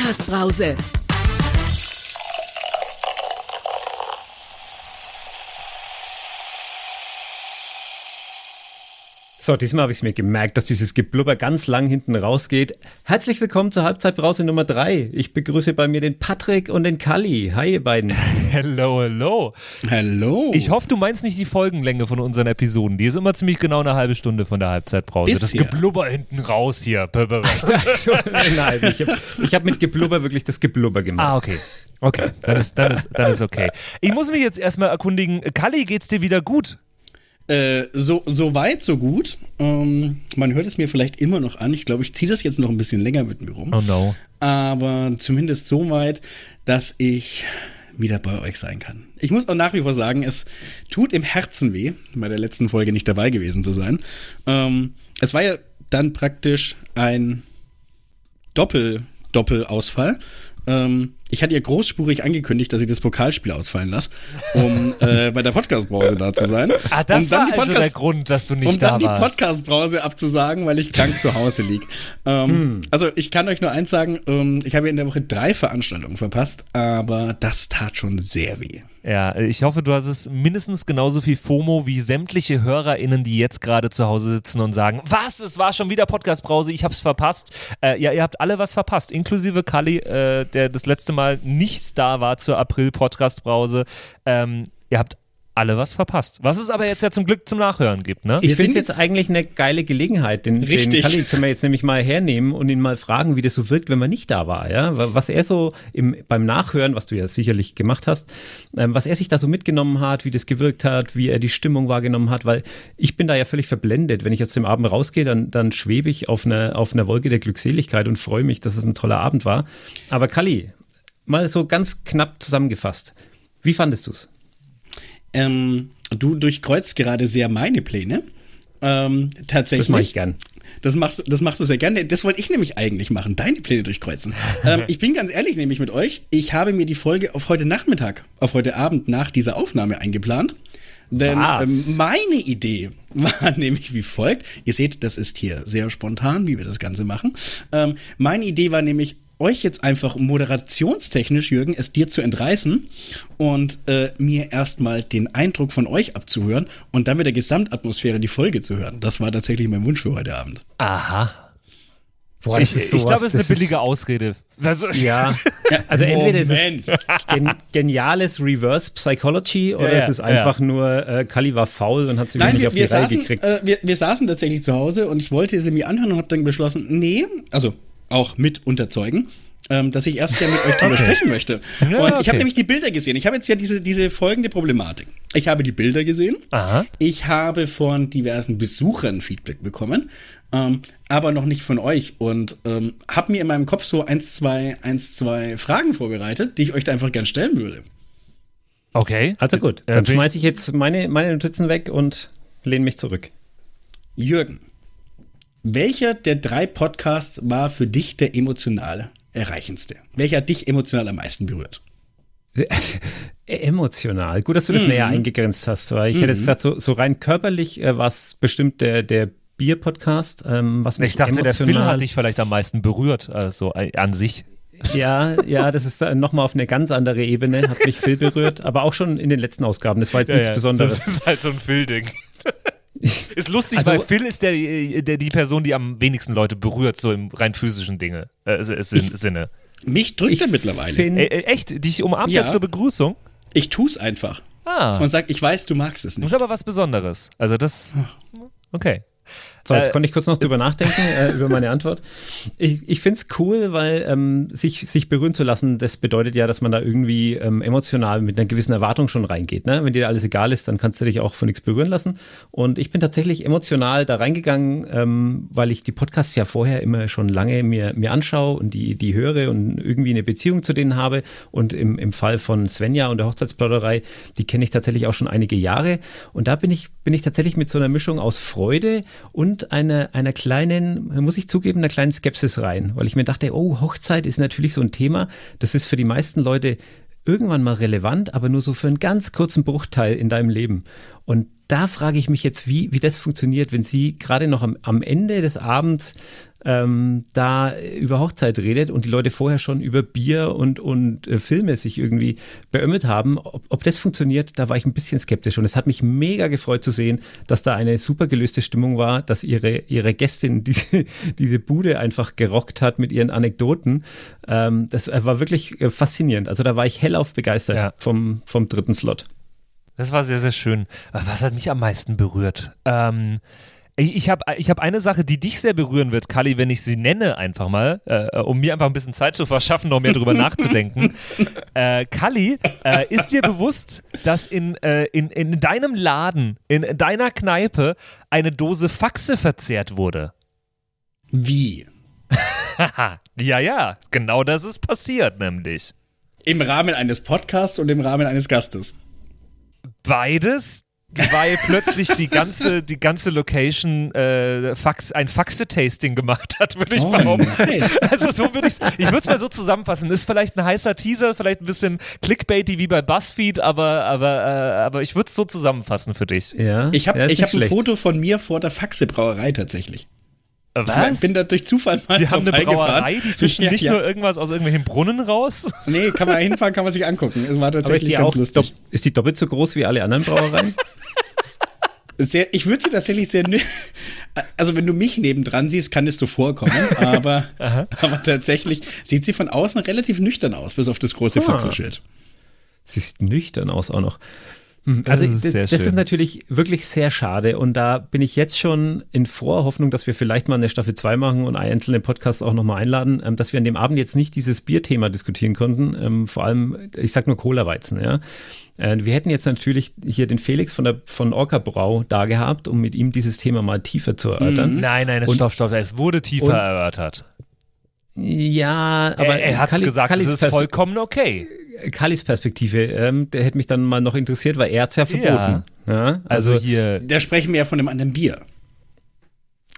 Podcast-Brause. So, diesmal habe ich es mir gemerkt, dass dieses Geblubber ganz lang hinten rausgeht. Herzlich willkommen zur Halbzeitbrause Nummer 3. Ich begrüße bei mir den Patrick und den Kalli. Hi, ihr beiden. Hello, hello. Hallo. Ich hoffe, du meinst nicht die Folgenlänge von unseren Episoden. Die ist immer ziemlich genau eine halbe Stunde von der Halbzeitbrause. Das Bisher. Geblubber hinten raus hier. So, nein, ich habe hab mit Geblubber wirklich das Geblubber gemacht. ah, okay. Okay, dann ist, dann, ist, dann ist okay. Ich muss mich jetzt erstmal erkundigen. Kalli, geht's dir wieder gut? Äh, so, so weit, so gut. Ähm, man hört es mir vielleicht immer noch an. Ich glaube, ich ziehe das jetzt noch ein bisschen länger mit mir rum. Oh no. Aber zumindest so weit, dass ich wieder bei euch sein kann. Ich muss auch nach wie vor sagen, es tut im Herzen weh, bei der letzten Folge nicht dabei gewesen zu sein. Ähm, es war ja dann praktisch ein Doppel, Doppelausfall. Ähm, ich hatte ja großspurig angekündigt, dass ich das Pokalspiel ausfallen lasse, um äh, bei der Podcast-Brause da zu sein. Ah, das um war also der Grund, dass du nicht um da dann die warst. Podcast-Brause abzusagen, weil ich krank zu Hause lieg. Ähm, Also ich kann euch nur eins sagen, ähm, ich habe in der Woche drei Veranstaltungen verpasst, aber das tat schon sehr weh. Ja, ich hoffe, du hast es mindestens genauso viel FOMO wie sämtliche HörerInnen, die jetzt gerade zu Hause sitzen und sagen, was, es war schon wieder Podcast-Brause, ich hab's verpasst. Äh, ja, ihr habt alle was verpasst, inklusive Kali, äh, der das letzte Mal nicht da war zur April-Podcast-Brause. Ähm, ihr habt alle was verpasst. Was es aber jetzt ja zum Glück zum Nachhören gibt, ne? Ich Wir finde jetzt eigentlich eine geile Gelegenheit. Den, den Richtig. Kalli können wir jetzt nämlich mal hernehmen und ihn mal fragen, wie das so wirkt, wenn man nicht da war. Ja? Was er so im, beim Nachhören, was du ja sicherlich gemacht hast, ähm, was er sich da so mitgenommen hat, wie das gewirkt hat, wie er die Stimmung wahrgenommen hat, weil ich bin da ja völlig verblendet. Wenn ich aus dem Abend rausgehe, dann, dann schwebe ich auf einer auf einer Wolke der Glückseligkeit und freue mich, dass es ein toller Abend war. Aber Kalli, mal so ganz knapp zusammengefasst. Wie fandest du es? Ähm, du durchkreuzt gerade sehr meine Pläne. Ähm, tatsächlich. Das mache ich gern. Das machst, du- das machst du sehr gerne. Das wollte ich nämlich eigentlich machen, deine Pläne durchkreuzen. ähm, ich bin ganz ehrlich nämlich mit euch. Ich habe mir die Folge auf heute Nachmittag, auf heute Abend nach dieser Aufnahme eingeplant. Denn ähm, meine Idee war nämlich wie folgt. Ihr seht, das ist hier sehr spontan, wie wir das Ganze machen. Ähm, meine Idee war nämlich, euch jetzt einfach moderationstechnisch, Jürgen, es dir zu entreißen und äh, mir erstmal den Eindruck von euch abzuhören und dann mit der Gesamtatmosphäre die Folge zu hören. Das war tatsächlich mein Wunsch für heute Abend. Aha. Boah, Ich, ich glaube, es ist eine billige Ausrede. Das, Ja, also entweder ist es gen geniales Reverse Psychology oder Ja, ja, es ist einfach nur, äh, Kali war faul und hat sie Nein, nicht wir, auf die wir, Reihe saßen, gekriegt. äh, wir, wir saßen tatsächlich zu Hause und ich wollte sie mir anhören und habe dann beschlossen, nee, also auch mit unterzeugen, ähm, dass ich erst gerne mit euch darüber sprechen möchte. Ja, und ich okay. habe nämlich die Bilder gesehen. Ich habe jetzt ja diese, diese folgende Problematik. Ich habe die Bilder gesehen. Aha. Ich habe von diversen Besuchern Feedback bekommen, ähm, aber noch nicht von euch. Und ähm, habe mir in meinem Kopf so eins, zwei, eins, zwei Fragen vorbereitet, die ich euch da einfach gern stellen würde. Okay. also gut, Äh, dann ich- schmeiße ich jetzt meine, meine Notizen weg und lehne mich zurück. Jürgen, welcher der drei Podcasts war für dich der emotional erreichendste? Welcher hat dich emotional am meisten berührt? Emotional. Gut, dass du das Mhm. näher eingegrenzt hast, weil ich hätte jetzt gesagt, so, so rein körperlich äh, war es bestimmt der, der Bier-Podcast. Ähm, was mich Ich dachte, der emotional- hat dich vielleicht am meisten berührt, also äh, an sich. Ja, ja, das ist nochmal auf eine ganz andere Ebene, hat mich Phil berührt, aber auch schon in den letzten Ausgaben. Das war jetzt nichts Besonderes. Das ist halt so ein Phil-Ding. ist lustig, Also- weil Phil ist der, der, die Person, die am wenigsten Leute berührt, so im rein physischen Dinge, äh, Sin- Ich- Sinne. Mich drückt Ich er mittlerweile. find- Äh, äh, echt? Dich umarmt Ja. er zur Begrüßung? ich tu's einfach Ah. und sag, ich weiß, du magst es Das nicht. ist aber was Besonderes. Also das. Okay. So, jetzt Äh, konnte ich kurz noch drüber nachdenken, äh, über meine Antwort. Ich, ich finde es cool, weil ähm, sich, sich berühren zu lassen, das bedeutet ja, dass man da irgendwie ähm, emotional mit einer gewissen Erwartung schon reingeht. Ne? Wenn dir alles egal ist, dann kannst du dich auch von nichts berühren lassen. Und ich bin tatsächlich emotional da reingegangen, ähm, weil ich die Podcasts ja vorher immer schon lange mir, mir anschaue und die, die höre und irgendwie eine Beziehung zu denen habe. Und im, im Fall von Svenja und der Hochzeitsplauderei, die kenne ich tatsächlich auch schon einige Jahre. Und da bin ich, bin ich tatsächlich mit so einer Mischung aus Freude und einer, einer kleinen, muss ich zugeben, einer kleinen Skepsis rein, weil ich mir dachte, oh, Hochzeit ist natürlich so ein Thema, das ist für die meisten Leute irgendwann mal relevant, aber nur so für einen ganz kurzen Bruchteil in deinem Leben. Und da frage ich mich jetzt, wie, wie das funktioniert, wenn Sie gerade noch am, am Ende des Abends ähm, da über Hochzeit redet und die Leute vorher schon über Bier und, und äh, Filme sich irgendwie beömmelt haben. Ob, ob das funktioniert, da war ich ein bisschen skeptisch und es hat mich mega gefreut zu sehen, dass da eine super gelöste Stimmung war, dass ihre, ihre Gästin diese, diese Bude einfach gerockt hat mit ihren Anekdoten. Ähm, das war wirklich äh, faszinierend. Also da war ich hellauf begeistert ja. vom, vom dritten Slot. Das war sehr, sehr schön. Was hat mich am meisten berührt? Ähm, ich habe ich hab eine Sache, die dich sehr berühren wird, Kali, wenn ich sie nenne, einfach mal, äh, um mir einfach ein bisschen Zeit zu verschaffen, noch mehr drüber nachzudenken. Äh, Kali, äh, ist dir bewusst, dass in, äh, in, in deinem Laden, in deiner Kneipe, eine Dose Faxe verzehrt wurde? Wie? ja, ja, genau das ist passiert, nämlich. Im Rahmen eines Podcasts und im Rahmen eines Gastes. Beides, weil plötzlich die ganze, die ganze Location äh, Fax, ein Faxe-Tasting gemacht hat, würde ich oh, behaupten. Nice. Also so würde ich ich würde es mal so zusammenfassen. Ist vielleicht ein heißer Teaser, vielleicht ein bisschen clickbaity wie bei BuzzFeed, aber, aber, äh, aber ich würde es so zusammenfassen für dich. Ja. Ich habe ja, hab ein Foto von mir vor der Faxe-Brauerei tatsächlich. Was? Ich bin da durch Zufall mal Die haben eine Brauerei, die fischen ja, nicht ja. nur irgendwas aus irgendwelchen Brunnen raus? Nee, kann man hinfahren, kann man sich angucken. Es war tatsächlich ganz lustig. Ist die doppelt so groß wie alle anderen Brauereien? sehr, ich würde sie tatsächlich sehr. Also, wenn du mich nebendran siehst, kann es so vorkommen. Aber, aber tatsächlich sieht sie von außen relativ nüchtern aus, bis auf das große ah. Faxelschild. Sie sieht nüchtern aus auch noch. Hm, also das, ist, das, ist, natürlich wirklich sehr schade und da bin ich jetzt schon in Vorhoffnung, dass wir vielleicht mal eine Staffel 2 machen und einzelne Podcasts auch nochmal einladen, ähm, dass wir an dem Abend jetzt nicht dieses Bierthema diskutieren konnten, ähm, vor allem, ich sag nur Cola-Weizen, ja. Äh, wir hätten jetzt natürlich hier den Felix von der von Orca Brau da gehabt, um mit ihm dieses Thema mal tiefer zu erörtern. Mhm. Nein, nein, und, stopp, stopp, es wurde tiefer und, erörtert. Ja, aber er, er hat gesagt, es ist vollkommen okay. Kallis Perspektive, ähm, der hätte mich dann mal noch interessiert, weil er hat es ja verboten. Ja. ja. also, also, hier. Da sprechen wir ja von einem anderen Bier.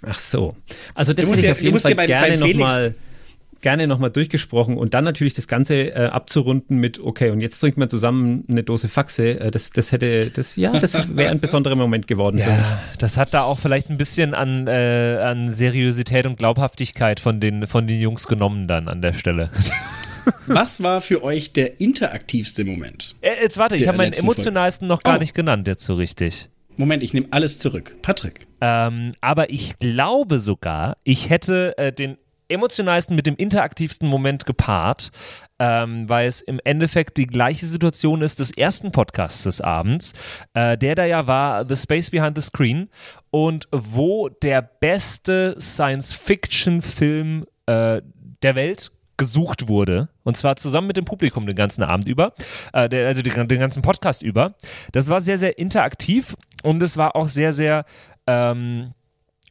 Ach so. Also das hätte ich ja, auf jeden Fall bei, gerne nochmal gerne nochmal durchgesprochen und dann natürlich das Ganze äh, abzurunden mit, okay, und jetzt trinkt man zusammen eine Dose Faxe. Äh, das, das hätte, das, ja, das wäre ein besonderer Moment geworden ja, für mich. Das hat da auch vielleicht ein bisschen an, äh, an Seriosität und Glaubhaftigkeit von den, von den Jungs genommen dann an der Stelle. Was war für euch der interaktivste Moment? Äh, jetzt warte, ich habe meinen emotionalsten Folge. noch gar oh. nicht genannt jetzt so richtig. Moment, ich nehme alles zurück. Patrick. Ähm, aber ich glaube sogar, ich hätte äh, den emotionalsten mit dem interaktivsten Moment gepaart, ähm, weil es im Endeffekt die gleiche Situation ist des ersten Podcasts des Abends, äh, der da ja war The Space Behind the Screen und wo der beste Science-Fiction-Film äh, der Welt gesucht wurde. Und zwar zusammen mit dem Publikum den ganzen Abend über, äh, der, also den, den, ganzen Podcast über. Das war sehr, sehr interaktiv und es war auch sehr, sehr ähm, äh,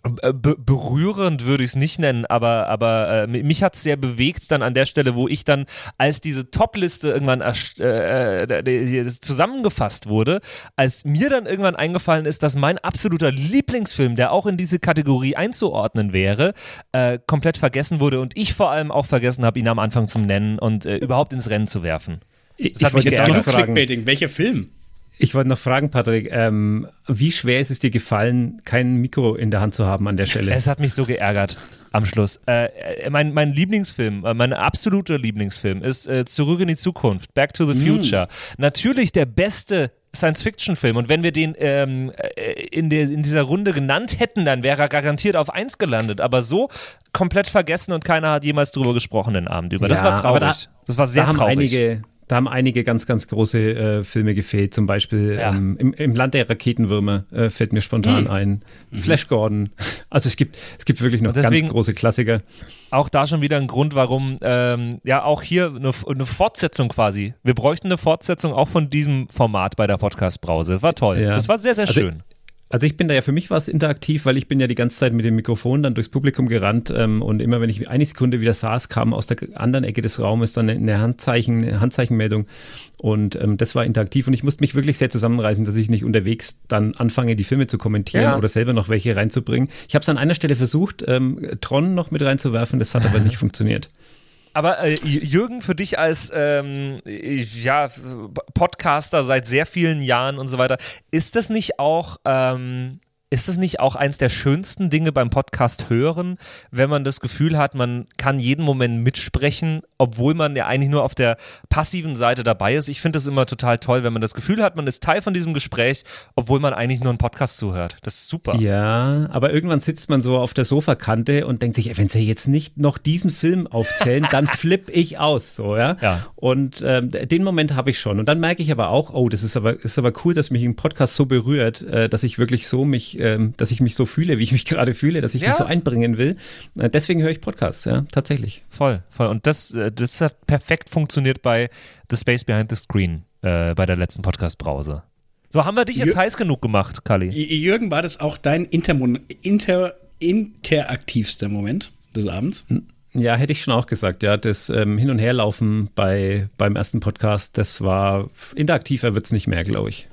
be berührend würde ich es nicht nennen, aber, aber äh, mich hat es sehr bewegt dann an der Stelle, wo ich dann, als diese Top-Liste irgendwann äh, äh, zusammengefasst wurde, als mir dann irgendwann eingefallen ist, dass mein absoluter Lieblingsfilm, der auch in diese Kategorie einzuordnen wäre, äh, komplett vergessen wurde und ich vor allem auch vergessen habe, ihn am Anfang zu nennen und äh, überhaupt ins Rennen zu werfen. Das ich, hat ich mich jetzt genug Clickbaiting. Welcher Film? Ich wollte noch fragen, Patrick, ähm, wie schwer ist es dir gefallen, kein Mikro in der Hand zu haben an der Stelle? Es hat mich so geärgert am Schluss. Äh, äh mein, mein Lieblingsfilm, äh, mein absoluter Lieblingsfilm ist äh, Zurück in die Zukunft, Back to the mm. Future. Mm. Natürlich der beste Science-Fiction-Film. Und wenn wir den ähm, äh, in, der, in dieser Runde genannt hätten, dann wäre er garantiert auf 1 gelandet. Aber so komplett vergessen und keiner hat jemals drüber gesprochen den Abend über. Das ja, war traurig. Da, das war sehr da haben traurig. Einige, da haben einige ganz, ganz große äh, Filme gefehlt. Zum Beispiel ja. ähm, im, im, Land der Raketenwürmer äh, fällt mir spontan mhm. ein. Mhm. Flash Gordon. Also es gibt, es gibt wirklich noch deswegen, ganz große Klassiker. Auch da schon wieder ein Grund, warum ähm, ja auch hier eine, eine, Fortsetzung quasi. Wir bräuchten eine Fortsetzung auch von diesem Format bei der Podcast-Brause. War toll. Ja. Das war sehr, sehr also, schön. Also ich bin da ja für mich was interaktiv, weil ich bin ja die ganze Zeit mit dem Mikrofon dann durchs Publikum gerannt ähm, und immer wenn ich eine Sekunde wieder saß, kam aus der anderen Ecke des Raumes dann eine Handzeichen, eine Handzeichenmeldung und ähm, das war interaktiv und ich musste mich wirklich sehr zusammenreißen, dass ich nicht unterwegs dann anfange, die Filme zu kommentieren ja. oder selber noch welche reinzubringen. Ich habe es an einer Stelle versucht, ähm, Tron noch mit reinzuwerfen, das hat aber nicht funktioniert. Aber äh, Jürgen, für dich als ähm, ja, Podcaster seit sehr vielen Jahren und so weiter, ist das nicht auch ähm, ist es nicht auch eins der schönsten Dinge beim Podcast hören, wenn man das Gefühl hat, man kann jeden Moment mitsprechen, obwohl man ja eigentlich nur auf der passiven Seite dabei ist? Ich finde es immer total toll, wenn man das Gefühl hat, man ist Teil von diesem Gespräch, obwohl man eigentlich nur einen Podcast zuhört. Das ist super. Ja, aber irgendwann sitzt man so auf der Sofakante und denkt sich, wenn sie jetzt nicht noch diesen Film aufzählen, dann flipp ich aus, so, ja. Ja. Und ähm, den Moment habe ich schon. Und dann merke ich aber auch, oh, das ist aber, ist aber cool, dass mich ein Podcast so berührt, äh, dass ich wirklich so mich ähm, dass ich mich so fühle, wie ich mich gerade fühle, dass ich Ja. mich so einbringen will. Äh, deswegen höre ich Podcasts, ja, tatsächlich. Voll, voll. Und das, äh, das hat perfekt funktioniert bei The Space Behind the Screen, äh, bei der letzten Podcast-Brause. So, haben wir dich jetzt Jü- heiß genug gemacht, Kali? Jürgen, war das auch dein Intermon inter interaktivster Moment des Abends? Ja, hätte ich schon auch gesagt, ja. Das ähm, Hin- und Herlaufen bei, beim ersten Podcast, das war interaktiver wird es nicht mehr, glaube ich.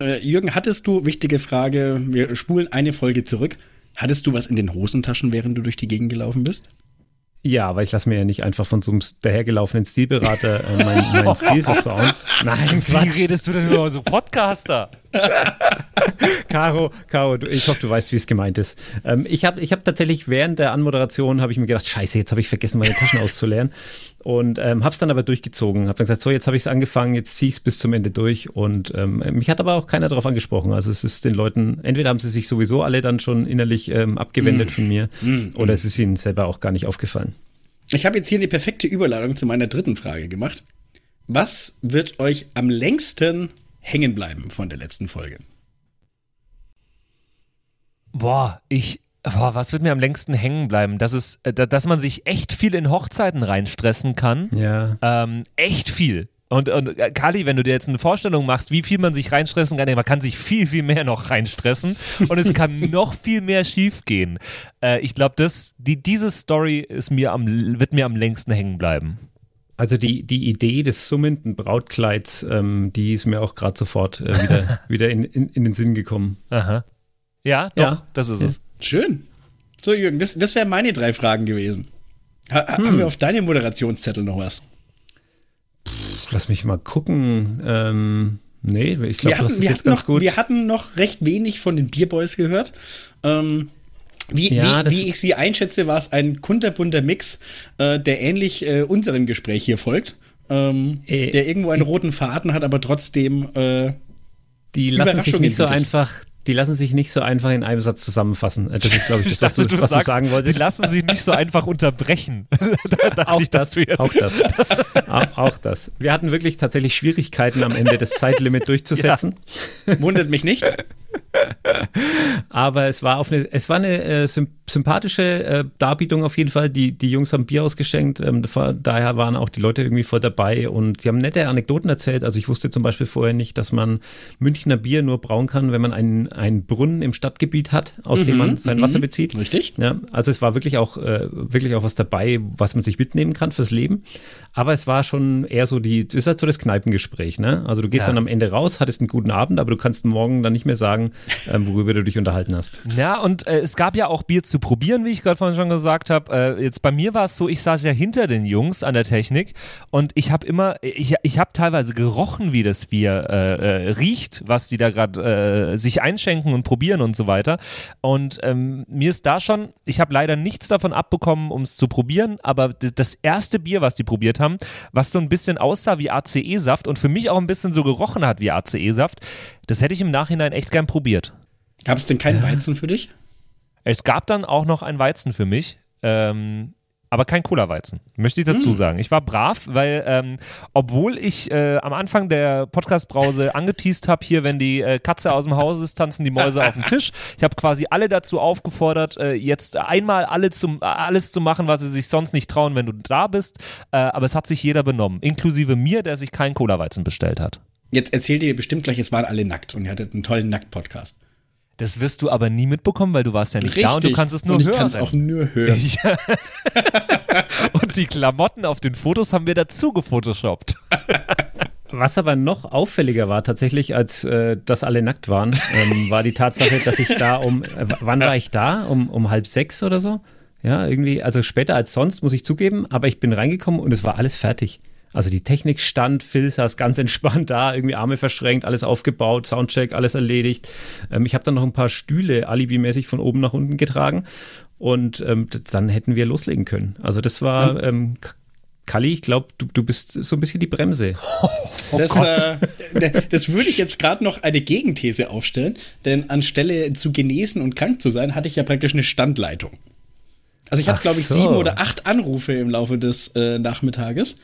Äh, Jürgen, hattest du, wichtige Frage, wir spulen eine Folge zurück. Hattest du was in den Hosentaschen, während du durch die Gegend gelaufen bist? Ja, weil ich lasse mir ja nicht einfach von so einem dahergelaufenen Stilberater äh, meinen mein Stil versauen. Nein, Wie Quatsch. redest du denn über so Podcaster? Caro, Caro, du, ich hoffe, du weißt, wie es gemeint ist. Ähm, ich habe ich hab tatsächlich während der Anmoderation habe ich mir gedacht, scheiße, jetzt habe ich vergessen, meine Taschen auszuleeren. Und ähm, habe es dann aber durchgezogen. Habe dann gesagt, so, jetzt habe ich es angefangen, jetzt ziehe ich es bis zum Ende durch. Und ähm, mich hat aber auch keiner darauf angesprochen. Also es ist den Leuten, entweder haben sie sich sowieso alle dann schon innerlich ähm, abgewendet von mir oder es ist ihnen selber auch gar nicht aufgefallen. Ich habe jetzt hier eine perfekte Überladung zu meiner dritten Frage gemacht. Was wird euch am längsten hängen bleiben von der letzten Folge? Boah, ich. Boah, was wird mir am längsten hängen bleiben? Dass, es, äh, da- dass man sich echt viel in Hochzeiten reinstressen kann. Ja. Ähm, echt viel. Und, und äh, Kali, wenn du dir jetzt eine Vorstellung machst, wie viel man sich reinstressen kann, man kann sich viel, viel mehr noch reinstressen und es kann noch viel mehr schiefgehen. Äh, ich glaube, das, die, diese Story ist mir am, wird mir am längsten hängen bleiben. Also die, die Idee des summenden Brautkleids, ähm, die ist mir auch gerade sofort äh, wieder, wieder in, in, in den Sinn gekommen. Aha. Ja, doch, Ja. das ist Ja. es. Schön. So, Jürgen, das, das wären meine drei Fragen gewesen. Ha, ha- Haben wir auf deinem Moderationszettel noch was? Lass mich mal gucken. Ähm, nee, ich glaube, es wir, jetzt ganz noch, gut. wir hatten noch recht wenig von den Bierboys gehört. Ähm, wie, Ja, wie, das- wie ich sie einschätze, war es ein kunterbunter Mix, äh, der ähnlich äh, unserem Gespräch hier folgt. Ähm, Äh, der irgendwo einen roten Faden hat, aber trotzdem äh, die lassen sich nicht so einfach, die lassen sich nicht so einfach in einem Satz zusammenfassen. Äh, Das ist, glaube ich, das, was, du, was du sagen die wolltest. lassen sich nicht so einfach unterbrechen. da dachte Auch ich, das, auch das. auch, auch das. Wir hatten wirklich tatsächlich Schwierigkeiten am Ende das Zeitlimit durchzusetzen. wundert mich nicht. Aber es war auf eine, es war eine äh, sym sympathische äh, Darbietung auf jeden Fall. Die, die Jungs haben Bier ausgeschenkt, ähm, daher waren auch die Leute irgendwie voll dabei und sie haben nette Anekdoten erzählt. Also ich wusste zum Beispiel vorher nicht, dass man Münchner Bier nur brauen kann, wenn man einen, einen Brunnen im Stadtgebiet hat, aus dem man sein Wasser bezieht. Richtig. Ja, also es war wirklich auch, äh, wirklich auch was dabei, was man sich mitnehmen kann fürs Leben. Aber es war schon eher so die, das ist halt so das Kneipengespräch, ne? Also du gehst Ja. dann am Ende raus, hattest einen guten Abend, aber du kannst morgen dann nicht mehr sagen, ähm, worüber du dich unterhalten hast. Ja, und äh, es gab ja auch Bier zu probieren, wie ich gerade vorhin schon gesagt habe. Äh, jetzt bei mir war es so, ich saß ja hinter den Jungs an der Technik und ich habe immer, ich, ich habe teilweise gerochen, wie das Bier äh, äh, riecht, was die da gerade äh, sich einschenken und probieren und so weiter. Und ähm, mir ist da schon, ich habe leider nichts davon abbekommen, um es zu probieren, aber das erste Bier, was die probiert haben, was so ein bisschen aussah wie ACE-Saft und für mich auch ein bisschen so gerochen hat wie ACE-Saft, das hätte ich im Nachhinein echt gern probiert. Gab es denn keinen Weizen für dich? Es gab dann auch noch ein Weizen für mich, ähm, aber kein Cola-Weizen, möchte ich dazu sagen. Ich war brav, weil ähm, obwohl ich äh, am Anfang der Podcast-Brause angeteased habe, hier, wenn die äh, Katze aus dem Haus ist, tanzen die Mäuse auf dem Tisch. Ich habe quasi alle dazu aufgefordert, äh, jetzt einmal alle zum, alles zu machen, was sie sich sonst nicht trauen, wenn du da bist. Äh, aber es hat sich jeder benommen, inklusive mir, der sich keinen Cola-Weizen bestellt hat. Jetzt erzählt ihr bestimmt gleich, es waren alle nackt und ihr hattet einen tollen Nackt-Podcast. Das wirst du aber nie mitbekommen, weil du warst ja nicht da und du kannst es nur und ich hören. kann es auch nur hören. Ja. Und die Klamotten auf den Fotos haben wir dazu gefotoshoppt. Was aber noch auffälliger war tatsächlich, als äh, dass alle nackt waren, ähm, war die Tatsache, dass ich da um, äh, wann war ich da? Um, um halb sechs oder so? Ja, irgendwie, also später als sonst, muss ich zugeben, aber ich bin reingekommen und es war alles fertig. Also die Technik stand, Phil saß ganz entspannt da, irgendwie Arme verschränkt, alles aufgebaut, Soundcheck, alles erledigt. Ähm, ich habe dann noch ein paar Stühle alibimäßig von oben nach unten getragen und ähm, dann hätten wir loslegen können. Also das war ähm, Kalli, ich glaube, du, du bist so ein bisschen die Bremse. Oh das, äh, das würde ich jetzt gerade noch eine Gegenthese aufstellen, denn anstelle zu genesen und krank zu sein, hatte ich ja praktisch eine Standleitung. Also ich hatte, glaube ich, so. sieben oder acht Anrufe im Laufe des äh, Nachmittages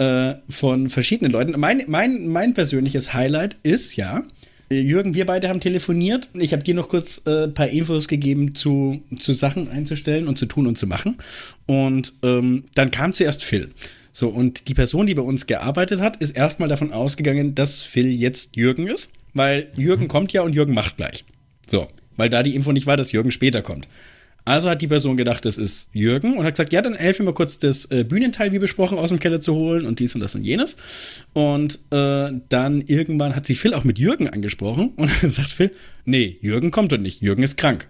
äh, von verschiedenen Leuten. Mein, mein, mein persönliches Highlight ist ja, Jürgen, wir beide haben telefoniert. Ich habe dir noch kurz ein äh, paar Infos gegeben zu, zu Sachen einzustellen und zu tun und zu machen. Und ähm, dann kam zuerst Phil. So, und die Person, die bei uns gearbeitet hat, ist erstmal davon ausgegangen, dass Phil jetzt Jürgen ist, weil Jürgen mhm. kommt ja und Jürgen macht gleich. So, weil da die Info nicht war, dass Jürgen später kommt. Also hat die Person gedacht, das ist Jürgen und hat gesagt, ja, dann helfen wir kurz das äh, Bühnenteil, wie besprochen, aus dem Keller zu holen und dies und das und jenes. Und äh, dann irgendwann hat sie Phil auch mit Jürgen angesprochen und dann sagt Phil, nee, Jürgen kommt doch nicht, Jürgen ist krank.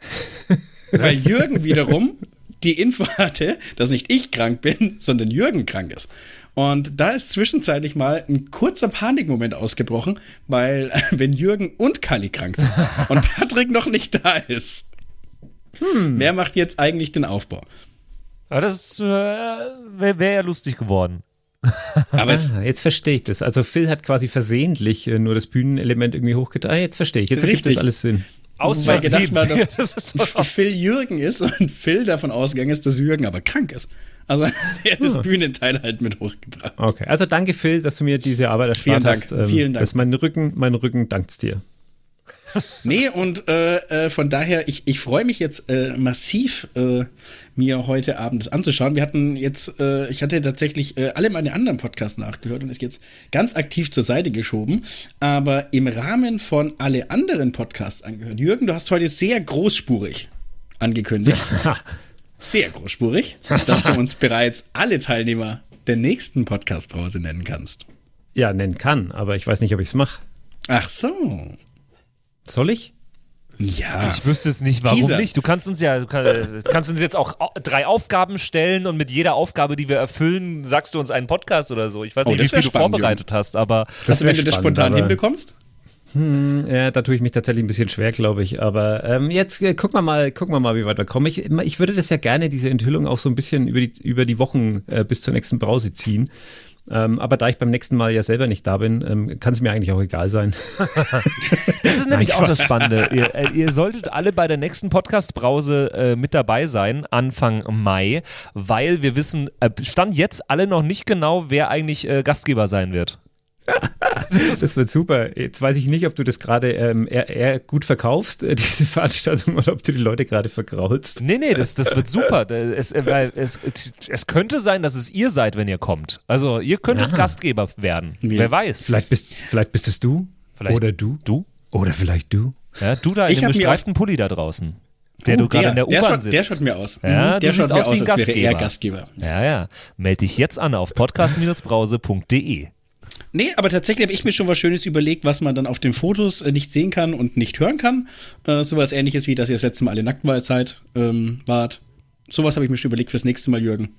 Weil Jürgen wiederum die Info hatte, dass nicht ich krank bin, sondern Jürgen krank ist. Und da ist zwischenzeitlich mal ein kurzer Panikmoment ausgebrochen, weil wenn Jürgen und Kali krank sind und Patrick noch nicht da ist, hm. wer macht jetzt eigentlich den Aufbau? Ja, das äh, wäre wär ja lustig geworden. Aber ah, jetzt verstehe ich das. Also Phil hat quasi versehentlich äh, nur das Bühnenelement irgendwie hochgetan. Ah, jetzt verstehe ich. Jetzt ergibt das alles Sinn. Aus Weil gedacht war, dass das Phil Jürgen ist und Phil davon ausgegangen ist, dass Jürgen aber krank ist. Also er hat das oh. Bühnenteil halt mit hochgebracht. Okay, also danke Phil, dass du mir diese Arbeit erspart Vielen Dank. hast. Ähm, Vielen Dank. Dass mein Rücken, mein Rücken dankt dir nee, und äh, äh, von daher, ich, ich freue mich jetzt äh, massiv, äh, mir heute Abend das anzuschauen. Wir hatten jetzt, äh, ich hatte tatsächlich äh, alle meine anderen Podcasts nachgehört und ist jetzt ganz aktiv zur Seite geschoben. Aber im Rahmen von alle anderen Podcasts angehört. Jürgen, du hast heute sehr großspurig angekündigt. sehr großspurig, dass du uns bereits alle Teilnehmer der nächsten Podcast-Brause nennen kannst. Ja, nennen kann, aber ich weiß nicht, ob ich es mache. Ach so. Soll ich? Ja. Ich wüsste es nicht, warum Teaser. nicht. Du kannst uns ja, du kannst, kannst uns jetzt auch drei Aufgaben stellen und mit jeder Aufgabe, die wir erfüllen, sagst du uns einen Podcast oder so. Ich weiß oh, nicht, wie viel du vorbereitet hast, aber. Das, wenn du das spontan hinbekommst? Hm, ja, da tue ich mich tatsächlich ein bisschen schwer, glaube ich. Aber ähm, jetzt äh, gucken wir mal, gucken wir mal, wie weit wir kommen. Ich, ich würde das ja gerne, diese Enthüllung auch so ein bisschen über die, über die Wochen äh, bis zur nächsten Brause ziehen. Ähm, aber da ich beim nächsten Mal ja selber nicht da bin, ähm, kann es mir eigentlich auch egal sein. das ist nämlich Nein, auch das Spannende. Ihr, äh, ihr, solltet alle bei der nächsten Podcast-Brause äh, mit dabei sein, Anfang Mai, weil wir wissen, äh, Stand jetzt alle noch nicht genau, wer eigentlich äh, Gastgeber sein wird. Das wird super. Jetzt weiß ich nicht, ob du das gerade ähm, eher, eher, gut verkaufst, äh, diese Veranstaltung, oder ob du die Leute gerade vergraulst. Nee, nee, das, das wird super. Es, äh, es, es, könnte sein, dass es ihr seid, wenn ihr kommt. Also, ihr könntet Aha. Gastgeber werden. Ja. Wer weiß. Vielleicht bist, vielleicht bist es du. Vielleicht oder du. Du? Oder vielleicht du. Ja, du da in dem gestreiften Pulli da draußen. Der oh, du gerade in der U-Bahn sitzt. Der schaut mir aus. Ja, mhm, der schaut mir aus wie ein Gastgeber. Gastgeber. Ja, ja. Meld dich jetzt an auf podcast-brause.de. Nee, aber tatsächlich habe ich mir schon was Schönes überlegt, was man dann auf den Fotos äh, nicht sehen kann und nicht hören kann. Äh, sowas ähnliches wie, dass ihr das letzte Mal alle nackt seid, ähm, wart. Sowas habe ich mir schon überlegt fürs nächste Mal, Jürgen.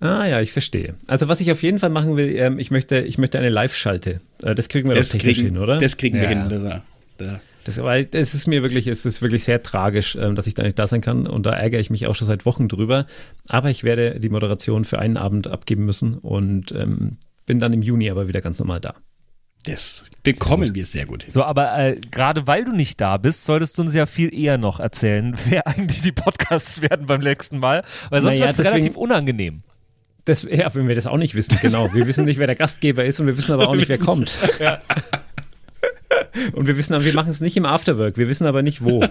Ah ja, ich verstehe. Also was ich auf jeden Fall machen will, ähm, ich, möchte, ich möchte eine Live-Schalte. Äh, das kriegen wir das doch technisch kriegen, hin, oder? Das kriegen ja. wir hin. Das, das. Das, weil es ist mir wirklich, es ist wirklich sehr tragisch, ähm, dass ich da nicht da sein kann und da ärgere ich mich auch schon seit Wochen drüber. Aber ich werde die Moderation für einen Abend abgeben müssen und ähm, bin dann im Juni aber wieder ganz normal da. Das bekommen wir sehr gut hin. So, aber äh, gerade weil du nicht da bist, solltest du uns ja viel eher noch erzählen, wer eigentlich die Podcasts werden beim nächsten Mal, weil sonst naja, wird es relativ unangenehm. Das, ja, wenn wir das auch nicht wissen, genau. Wir wissen nicht, wer der Gastgeber ist und wir wissen aber auch nicht, wer kommt. Ja. Und wir wissen, wir machen es nicht im Afterwork, wir wissen aber nicht wo.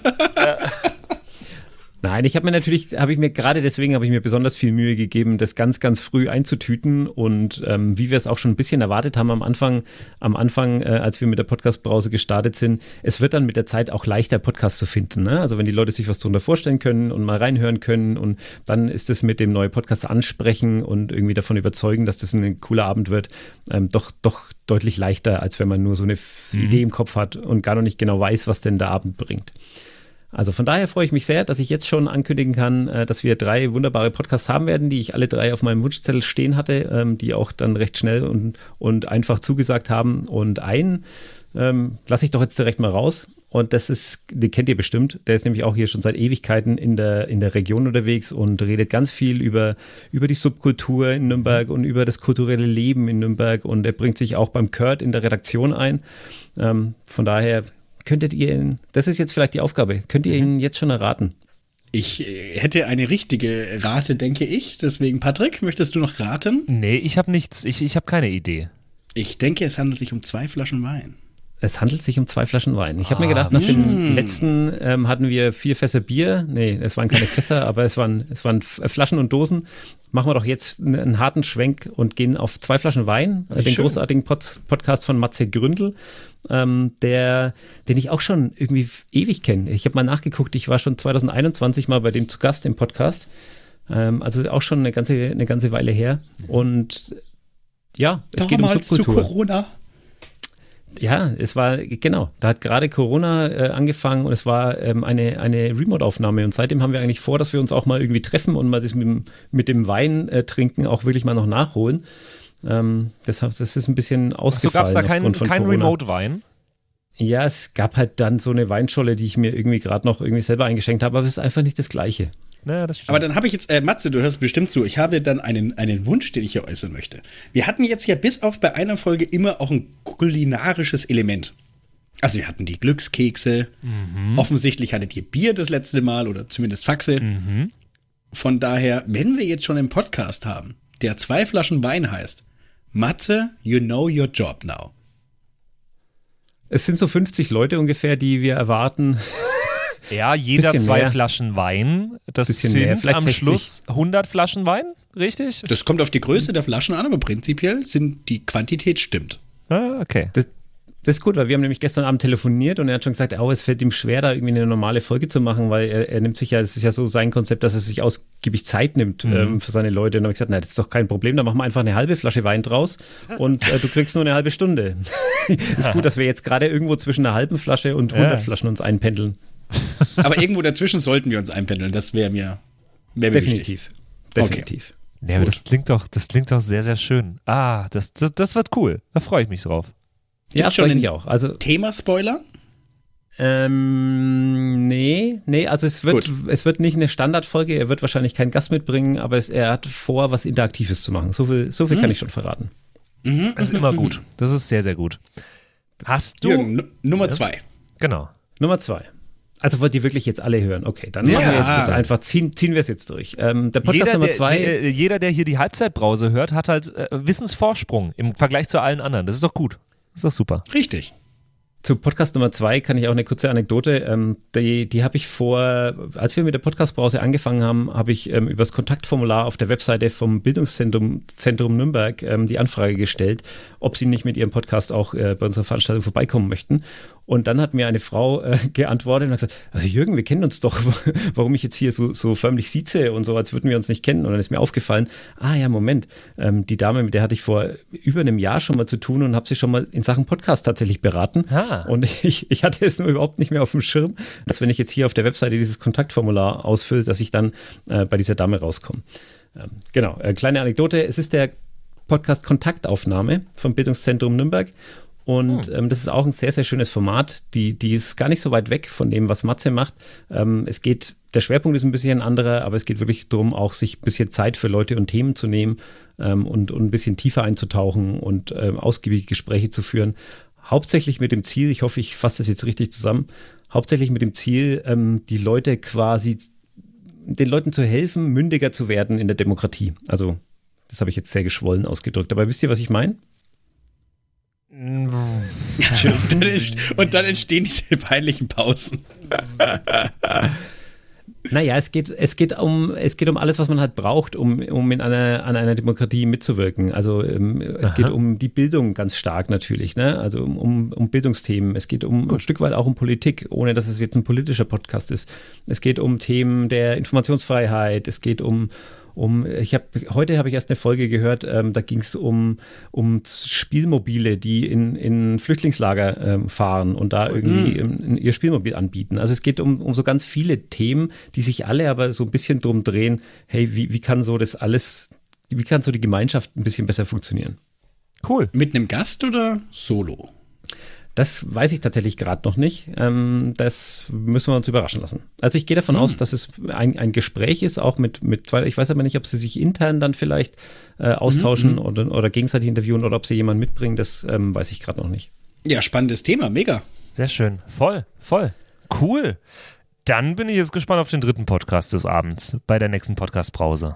Nein, ich habe mir natürlich, habe ich mir gerade deswegen habe ich mir besonders viel Mühe gegeben, das ganz, ganz früh einzutüten und ähm, wie wir es auch schon ein bisschen erwartet haben am Anfang, am Anfang, äh, als wir mit der Podcast-Brause gestartet sind, es wird dann mit der Zeit auch leichter, Podcasts zu finden. Ne? Also wenn die Leute sich was darunter vorstellen können und mal reinhören können und dann ist es mit dem neuen Podcast ansprechen und irgendwie davon überzeugen, dass das ein cooler Abend wird, ähm, doch, doch deutlich leichter, als wenn man nur so eine mhm. Idee im Kopf hat und gar noch nicht genau weiß, was denn der Abend bringt. Also von daher freue ich mich sehr, dass ich jetzt schon ankündigen kann, äh, dass wir drei wunderbare Podcasts haben werden, die ich alle drei auf meinem Wunschzettel stehen hatte, ähm, die auch dann recht schnell und, und einfach zugesagt haben. Und einen ähm, lasse ich doch jetzt direkt mal raus. Und das ist, den kennt ihr bestimmt, der ist nämlich auch hier schon seit Ewigkeiten in der, in der Region unterwegs und redet ganz viel über, über die Subkultur in Nürnberg und über das kulturelle Leben in Nürnberg und er bringt sich auch beim Kurt in der Redaktion ein. Ähm, von daher könntet ihr ihn, das ist jetzt vielleicht die Aufgabe, könnt ihr ihn jetzt schon erraten? Ich äh, hätte eine richtige Rate, denke ich. Deswegen, Patrick, möchtest du noch raten? Nee, ich habe nichts. Ich, ich habe keine Idee. Ich denke, es handelt sich um zwei Flaschen Wein. Es handelt sich um zwei Flaschen Wein. Ich habe mir gedacht, nach dem letzten ähm, hatten wir vier Fässer Bier. Nee, es waren keine Fässer, aber es waren, es waren Flaschen und Dosen. Machen wir doch jetzt einen, einen harten Schwenk und gehen auf zwei Flaschen Wein. Äh, den schön. großartigen Pod Podcast von Matze Gründel, ähm, der, den ich auch schon irgendwie ewig kenne. Ich habe mal nachgeguckt, ich war schon 2021 mal bei dem zu Gast im Podcast. Ähm, also auch schon eine ganze, eine ganze Weile her. Und ja, es geht um Damals zu Subkultur. Corona. Ja, es war, genau, da hat gerade Corona äh, angefangen und es war ähm, eine, eine Remote-Aufnahme und seitdem haben wir eigentlich vor, dass wir uns auch mal irgendwie treffen und mal das mit, dem- mit dem Wein äh, trinken auch wirklich mal noch nachholen. Ähm, deshalb, das ist ein bisschen So ausgefallen. gab es da keinen kein. Remote-Wein. Ja, es gab halt dann so eine Weinscholle, die ich mir irgendwie gerade noch irgendwie selber eingeschenkt habe, aber es ist einfach nicht das Gleiche. Naja, das stimmt. Aber dann habe ich jetzt, äh, Matze, du hörst bestimmt zu, ich habe dann einen, einen Wunsch, den ich hier äußern möchte. Wir hatten jetzt ja bis auf bei einer Folge immer auch ein kulinarisches Element. Also wir hatten die Glückskekse, offensichtlich hattet ihr Bier das letzte Mal oder zumindest Faxe. Von daher, wenn wir jetzt schon einen Podcast haben, der zwei Flaschen Wein heißt, Matze, you know your job now. Es sind so 50 Leute ungefähr, die wir erwarten. Ja, jeder bisschen zwei mehr. Flaschen Wein. Das Bisschen sind am 60. Schluss 100 Flaschen Wein, richtig? Das kommt auf die Größe der Flaschen an, aber prinzipiell sind die Quantität stimmt. Ah, okay. Das, das ist gut, weil wir haben nämlich gestern Abend telefoniert und er hat schon gesagt, oh, es fällt ihm schwer, da irgendwie eine normale Folge zu machen, weil er, er nimmt sich ja, es ist ja so sein Konzept, dass er sich ausgiebig Zeit nimmt ähm, für seine Leute. Und dann habe ich gesagt, nein, das ist doch kein Problem, da machen wir einfach eine halbe Flasche Wein draus und äh, du kriegst nur eine halbe Stunde. ist gut, dass wir jetzt gerade irgendwo zwischen einer halben Flasche und 100 Ja. Flaschen uns einpendeln. Aber irgendwo dazwischen sollten wir uns einpendeln. Das wäre mir, wär mir wichtig. Definitiv. Definitiv. Ja, das klingt doch, das klingt doch sehr, sehr schön. Ah, das, das, das wird cool. Da freue ich mich drauf. Ja, Gibt's schon ich auch. Also Thema-Spoiler? Ähm, nee, nee, also es wird, Gut. es wird nicht eine Standardfolge, er wird wahrscheinlich keinen Gast mitbringen, aber es, er hat vor, was Interaktives zu machen. So viel, so viel kann ich schon verraten. Das ist immer gut. Das ist sehr, sehr gut. Hast du. Jürgen, Nummer zwei. Genau. Nummer zwei. Also wollt ihr wirklich jetzt alle hören? Okay, dann Ja. machen wir jetzt das einfach, ziehen, ziehen wir es jetzt durch. Ähm, der Podcast Jeder Nummer der, zwei. äh, jeder, der hier die Halbzeitbrause hört, hat halt äh, Wissensvorsprung im Vergleich zu allen anderen. Das ist doch gut. Das ist doch super. Richtig. Zu Podcast Nummer zwei kann ich auch eine kurze Anekdote. Ähm, die die habe ich vor, als wir mit der Podcastbrause angefangen haben, habe ich ähm, über das Kontaktformular auf der Webseite vom Bildungszentrum Zentrum Nürnberg ähm, die Anfrage gestellt, ob sie nicht mit ihrem Podcast auch äh, bei unserer Veranstaltung vorbeikommen möchten. Und dann hat mir eine Frau äh, geantwortet und hat gesagt, also Jürgen, wir kennen uns doch, warum ich jetzt hier so, so förmlich sieze und so, als würden wir uns nicht kennen. Und dann ist mir aufgefallen, ah ja, Moment, ähm, die Dame, mit der hatte ich vor über einem Jahr schon mal zu tun und habe sie schon mal in Sachen Podcast tatsächlich beraten. Ah. Und ich, ich hatte es nur überhaupt nicht mehr auf dem Schirm, dass wenn ich jetzt hier auf der Webseite dieses Kontaktformular ausfülle, dass ich dann äh, bei dieser Dame rauskomme. Ähm, genau, äh, kleine Anekdote. Es ist der Podcast Kontaktaufnahme vom Bildungszentrum Nürnberg. Und ähm, das ist auch ein sehr, sehr schönes Format. Die, die ist gar nicht so weit weg von dem, was Matze macht. Ähm, es geht, der Schwerpunkt ist ein bisschen ein anderer, aber es geht wirklich darum, auch sich ein bisschen Zeit für Leute und Themen zu nehmen ähm, und, und ein bisschen tiefer einzutauchen und ähm, ausgiebige Gespräche zu führen. Hauptsächlich mit dem Ziel, ich hoffe, ich fasse das jetzt richtig zusammen, hauptsächlich mit dem Ziel, ähm, die Leute quasi, den Leuten zu helfen, mündiger zu werden in der Demokratie. Also, das habe ich jetzt sehr geschwollen ausgedrückt. Aber wisst ihr, was ich meine? Und, dann, ent- und dann entstehen diese peinlichen Pausen. Naja, es geht, es geht um, es geht um alles, was man halt braucht, um, um in einer, an einer Demokratie mitzuwirken. Also ähm, es geht um die Bildung ganz stark natürlich, ne? Also um, um, um Bildungsthemen. Es geht um ein Stück weit auch um Politik, ohne dass es jetzt ein politischer Podcast ist. Es geht um Themen der Informationsfreiheit, es geht um um ich habe heute habe ich erst eine Folge gehört, ähm, da ging es um, um Spielmobile, die in, in Flüchtlingslager ähm, fahren und da irgendwie mhm. ihr Spielmobil anbieten. Also es geht um, um so ganz viele Themen, die sich alle aber so ein bisschen drum drehen, hey, wie, wie kann so das alles, wie kann so die Gemeinschaft ein bisschen besser funktionieren? Cool. Mit einem Gast oder solo? Das weiß ich tatsächlich gerade noch nicht. Ähm, das müssen wir uns überraschen lassen. Also ich gehe davon hm. aus, dass es ein, ein Gespräch ist, auch mit, mit zwei, ich weiß aber nicht, ob sie sich intern dann vielleicht äh, austauschen mhm. oder, oder gegenseitig interviewen oder ob sie jemanden mitbringen, das ähm, weiß ich gerade noch nicht. Ja, spannendes Thema, mega. Sehr schön. Voll, voll. Cool. Dann bin ich jetzt gespannt auf den dritten Podcast des Abends bei der nächsten Podcast-Brause.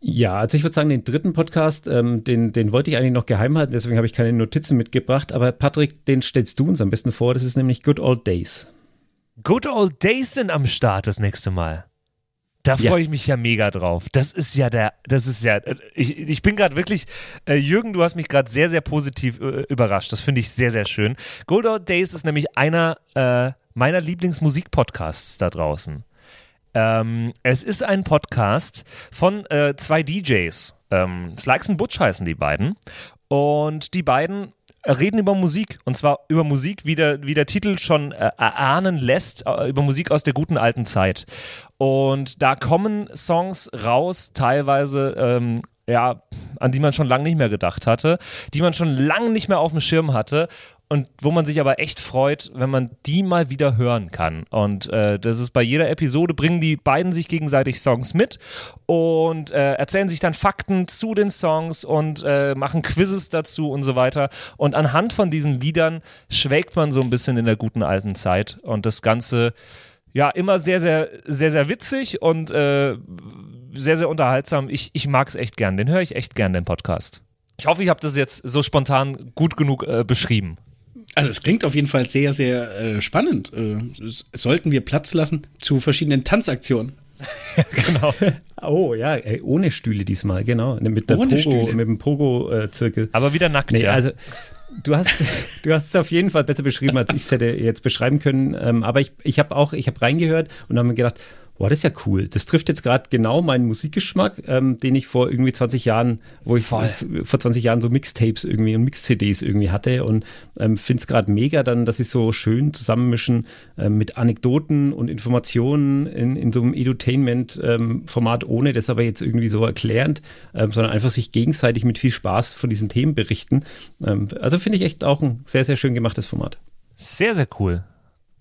Ja, also ich würde sagen, den dritten Podcast, ähm, den, den wollte ich eigentlich noch geheim halten, deswegen habe ich keine Notizen mitgebracht. Aber Patrick, den stellst du uns am besten vor. Das ist nämlich Good Old Days. Good Old Days sind am Start das nächste Mal. Da freue ja. ich mich ja mega drauf. Das ist ja der, das ist ja, ich, ich bin gerade wirklich, äh, Jürgen, du hast mich gerade sehr, sehr positiv äh, überrascht. Das finde ich sehr, sehr schön. Good Old Days ist nämlich einer äh, meiner Lieblingsmusikpodcasts da draußen. Ähm, es ist ein Podcast von äh, zwei DJs. Ähm, Slikes und Butch heißen die beiden. Und die beiden reden über Musik. Und zwar über Musik, wie der, wie der Titel schon äh, erahnen lässt, äh, über Musik aus der guten alten Zeit. Und da kommen Songs raus, teilweise. Ähm, ja, an die man schon lange nicht mehr gedacht hatte, die man schon lange nicht mehr auf dem Schirm hatte und wo man sich aber echt freut, wenn man die mal wieder hören kann. Und äh, das ist bei jeder Episode, bringen die beiden sich gegenseitig Songs mit und äh, erzählen sich dann Fakten zu den Songs und äh, machen Quizzes dazu und so weiter. Und anhand von diesen Liedern schwelgt man so ein bisschen in der guten alten Zeit und das Ganze ja immer sehr, sehr, sehr, sehr witzig und äh, sehr, sehr unterhaltsam. Ich, ich mag es echt gern. Den höre ich echt gern, den Podcast. Ich hoffe, ich habe das jetzt so spontan gut genug äh, beschrieben. Also es klingt auf jeden Fall sehr, sehr äh, spannend. Äh, sollten wir Platz lassen zu verschiedenen Tanzaktionen. genau. Oh ja, ey, ohne Stühle diesmal, genau. Mit, der ohne Pogo, Stühle. mit dem Pogo-Zirkel. Aber wieder nackt, nee, ja. Also, du hast, du hast es auf jeden Fall besser beschrieben, als ich es hätte jetzt beschreiben können. Ähm, aber ich, ich habe auch, ich habe reingehört und habe mir gedacht, Boah, das ist ja cool. Das trifft jetzt gerade genau meinen Musikgeschmack, ähm, den ich vor irgendwie 20 Jahren, wo ich Voll. vor 20 Jahren so Mixtapes irgendwie und Mix-CDs irgendwie hatte und ähm, finde es gerade mega dann, dass sie so schön zusammenmischen ähm, mit Anekdoten und Informationen in, in so einem Edutainment-Format, ähm, ohne das aber jetzt irgendwie so erklärend, ähm, sondern einfach sich gegenseitig mit viel Spaß von diesen Themen berichten. Ähm, also finde ich echt auch ein sehr, sehr schön gemachtes Format. Sehr, sehr cool.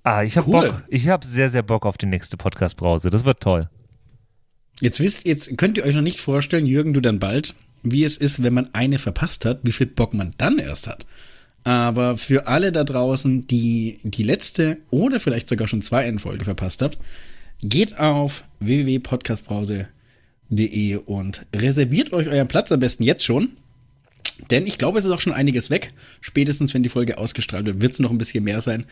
Ah, ich habe cool. Bock. Ich habe sehr, sehr Bock auf die nächste Podcast-Brause. Das wird toll. Jetzt wisst, jetzt könnt ihr euch noch nicht vorstellen, Jürgen, du dann bald, wie es ist, wenn man eine verpasst hat, wie viel Bock man dann erst hat. Aber für alle da draußen, die die letzte oder vielleicht sogar schon zwei Folge verpasst habt, geht auf www.podcastbrause.de und reserviert euch euren Platz am besten jetzt schon. Denn ich glaube, es ist auch schon einiges weg. Spätestens, wenn die Folge ausgestrahlt wird, wird es noch ein bisschen mehr sein.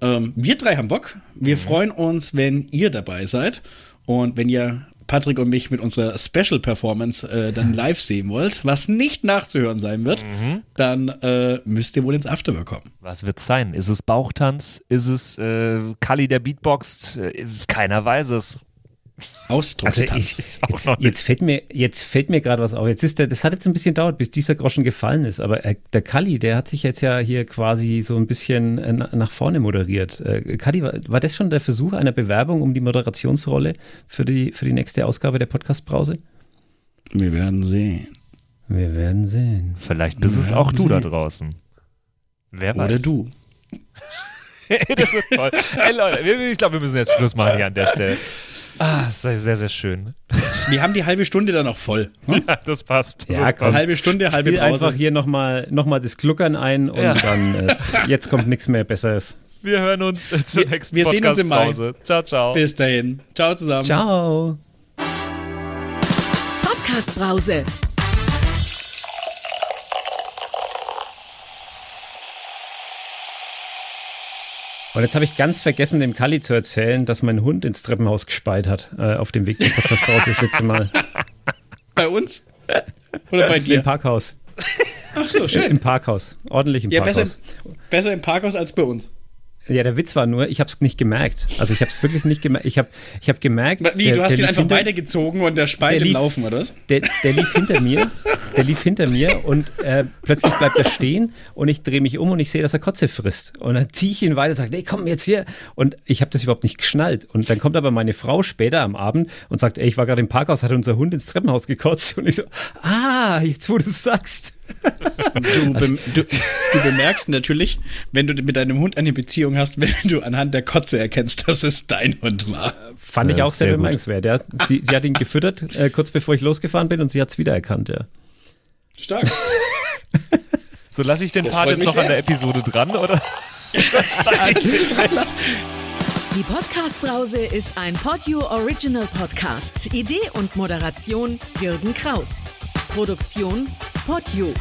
Ähm, wir drei haben Bock. Wir mhm. freuen uns, wenn ihr dabei seid. Und wenn ihr Patrick und mich mit unserer Special Performance äh, dann live sehen wollt, was nicht nachzuhören sein wird, mhm. dann äh, müsst ihr wohl ins Afterwork kommen. Was wird's sein? Ist es Bauchtanz? Ist es äh, Kali, der beatboxt? Äh, keiner weiß es. Ausdruckstanz. Also ich, jetzt, jetzt, fällt mir, jetzt fällt mir gerade was auf. Jetzt ist der, das hat jetzt ein bisschen dauert, bis dieser Groschen gefallen ist. Aber äh, der Kalli, der hat sich jetzt ja hier quasi so ein bisschen äh, nach vorne moderiert. Äh, Kalli, war, war, das schon der Versuch einer Bewerbung um die Moderationsrolle für die, für die nächste Ausgabe der Podcast-Brause? Wir werden sehen. Wir werden sehen. Vielleicht bist es auch du da draußen. Wer weiß. Oder du. das wird toll. Ey Leute, ich glaube, wir müssen jetzt Schluss machen hier an der Stelle. Ah, das ist sehr, sehr schön. Wir haben die halbe Stunde dann auch voll. Hm? Ja, das passt. Ja, das komm. Halbe Stunde, halbe Spiel Pause. einfach hier nochmal noch mal das Gluckern ein und ja. dann, äh, jetzt kommt nichts mehr Besseres. Wir hören uns zur nächsten wir, wir sehen uns im Mai. Ciao, ciao. Bis dahin. Ciao zusammen. Ciao. Podcast Brause. Und jetzt habe ich ganz vergessen, dem Kali zu erzählen, dass mein Hund ins Treppenhaus gespeit hat, äh, auf dem Weg zum Podcast das letzte Mal. Bei uns? Oder bei dir? Im Parkhaus. Ach so, schön. Im Parkhaus. Ordentlich im ja, Parkhaus. Besser, besser im Parkhaus als bei uns. Ja, der Witz war nur, ich habe es nicht gemerkt. Also ich habe es wirklich nicht gemerkt. Ich habe ich hab gemerkt. Wie, der, du hast ihn einfach hinter- weitergezogen und der Speil lief- Laufen, oder was? der, der lief hinter mir, der lief hinter mir und äh, plötzlich bleibt er stehen und ich drehe mich um und ich sehe, dass er Kotze frisst. Und dann ziehe ich ihn weiter und sage, nee, komm jetzt hier. Und ich habe das überhaupt nicht geschnallt. Und dann kommt aber meine Frau später am Abend und sagt, ey, ich war gerade im Parkhaus, hat unser Hund ins Treppenhaus gekotzt. Und ich so, ah, jetzt wo du es sagst. Du, bem- du, du bemerkst natürlich, wenn du mit deinem Hund eine Beziehung hast, wenn du anhand der Kotze erkennst, dass es dein Hund war. Fand ich auch sehr, sehr bemerkenswert. Ja. Sie, sie hat ihn gefüttert, äh, kurz bevor ich losgefahren bin und sie hat es wiedererkannt, ja. Stark. So lasse ich den Part freut jetzt noch an sehr. der Episode dran, oder? Die Podcast-Brause ist ein Podio Original Podcast. Idee und Moderation Jürgen Kraus. Produktion Podio.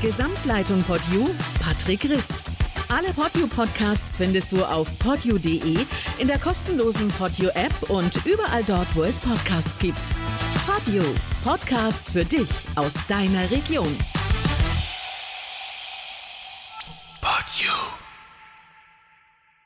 Gesamtleitung Podio Patrick Rist. Alle Podio Podcasts findest du auf podio.de, in der kostenlosen Podio App und überall dort, wo es Podcasts gibt. Podio. Podcasts für dich aus deiner Region. You.